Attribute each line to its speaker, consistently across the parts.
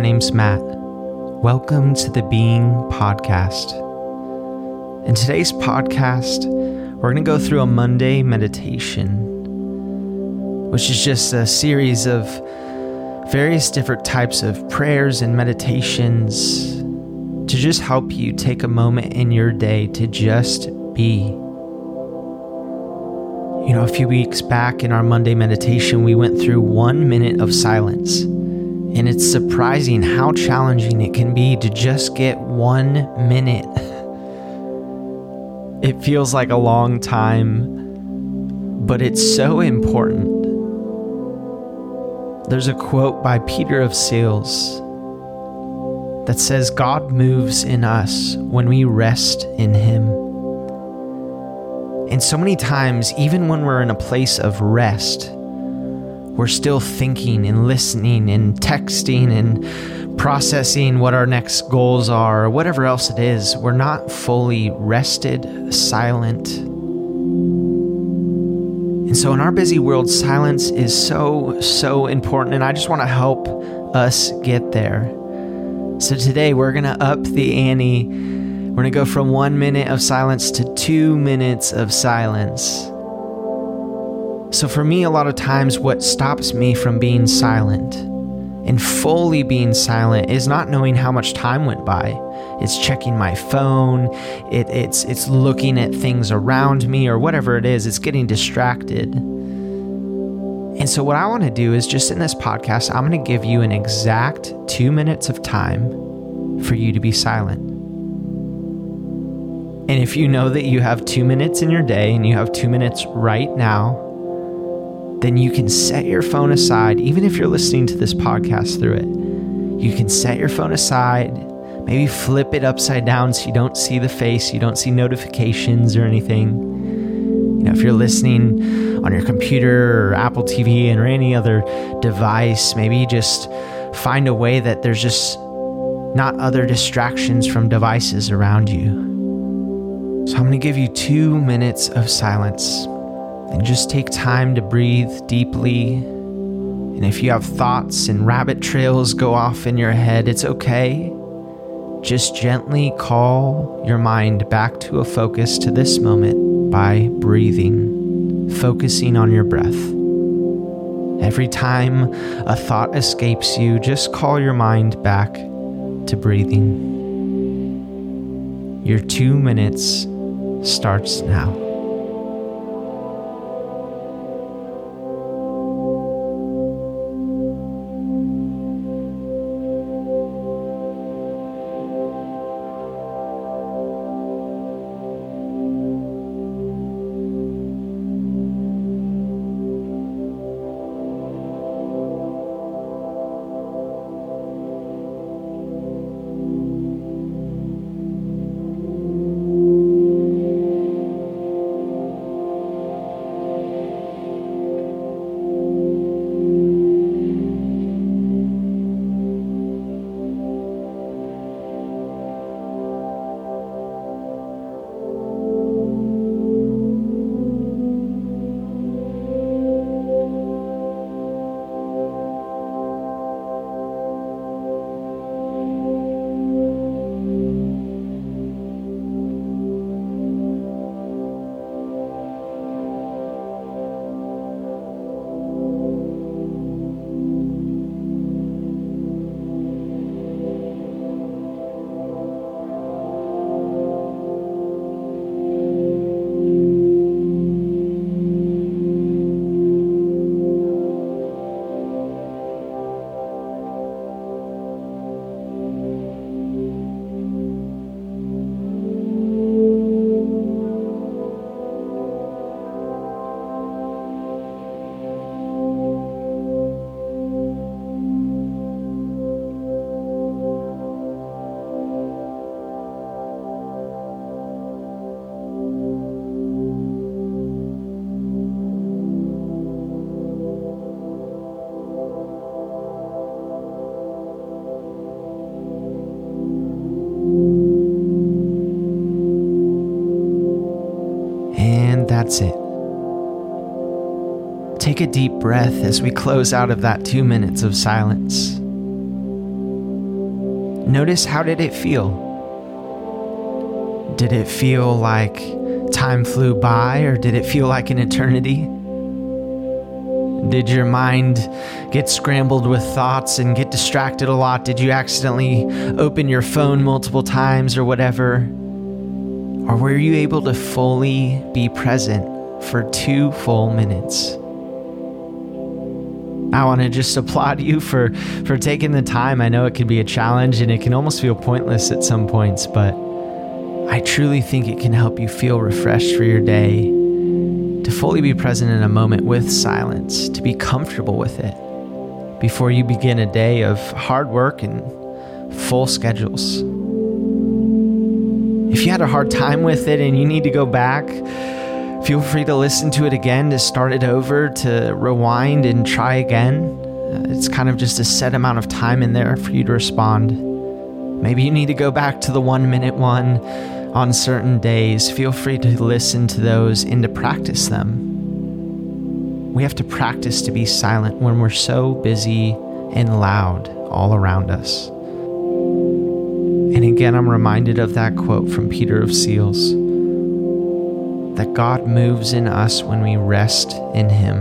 Speaker 1: My name's Matt. Welcome to the Being Podcast. In today's podcast, we're going to go through a Monday meditation, which is just a series of various different types of prayers and meditations to just help you take a moment in your day to just be. You know, a few weeks back in our Monday meditation, we went through one minute of silence. And it's surprising how challenging it can be to just get one minute. It feels like a long time, but it's so important. There's a quote by Peter of Celle that says, God moves in us when we rest in Him. And so many times, even when we're in a place of rest, we're still thinking and listening and texting and processing what our next goals are or whatever else it is. We're not fully rested, silent. And so, in our busy world, silence is so, so important. And I just want to help us get there. So, today we're going to up the ante. We're going to go from one minute of silence to two minutes of silence. So, for me, a lot of times, what stops me from being silent and fully being silent is not knowing how much time went by. It's checking my phone, it, it's, it's looking at things around me, or whatever it is, it's getting distracted. And so, what I want to do is just in this podcast, I'm going to give you an exact two minutes of time for you to be silent. And if you know that you have two minutes in your day and you have two minutes right now, then you can set your phone aside, even if you're listening to this podcast through it. You can set your phone aside, maybe flip it upside down so you don't see the face, you don't see notifications or anything. You know, if you're listening on your computer or Apple TV or any other device, maybe just find a way that there's just not other distractions from devices around you. So I'm going to give you two minutes of silence. And just take time to breathe deeply. And if you have thoughts and rabbit trails go off in your head, it's okay. Just gently call your mind back to a focus to this moment by breathing, focusing on your breath. Every time a thought escapes you, just call your mind back to breathing. Your two minutes starts now. That's it. Take a deep breath as we close out of that two minutes of silence. Notice how did it feel? Did it feel like time flew by or did it feel like an eternity? Did your mind get scrambled with thoughts and get distracted a lot? Did you accidentally open your phone multiple times or whatever? Or were you able to fully be present for two full minutes? I want to just applaud you for for taking the time. I know it can be a challenge and it can almost feel pointless at some points, but I truly think it can help you feel refreshed for your day, to fully be present in a moment with silence, to be comfortable with it before you begin a day of hard work and full schedules. If you had a hard time with it and you need to go back, feel free to listen to it again, to start it over, to rewind and try again. Uh, it's kind of just a set amount of time in there for you to respond. Maybe you need to go back to the one minute one on certain days. Feel free to listen to those and to practice them. We have to practice to be silent when we're so busy and loud all around us. And again, I'm reminded of that quote from Peter of Celle that God moves in us when we rest in Him.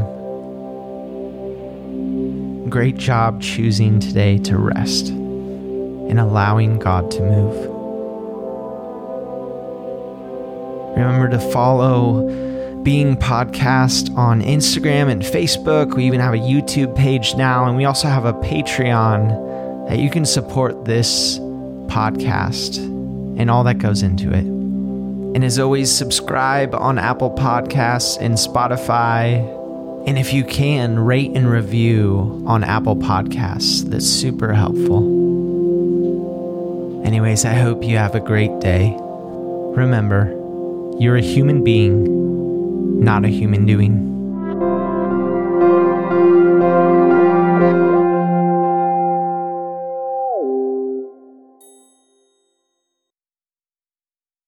Speaker 1: Great job choosing today to rest and allowing God to move. Remember to follow Being Podcast on Instagram and Facebook. We even have a YouTube page now, and we also have a Patreon that you can support this podcast and all that goes into it. And as always, subscribe on Apple Podcasts and Spotify. And if you can, rate and review on Apple Podcasts. That's super helpful. Anyways, I hope you have a great day. Remember, you're a human being, not a human doing.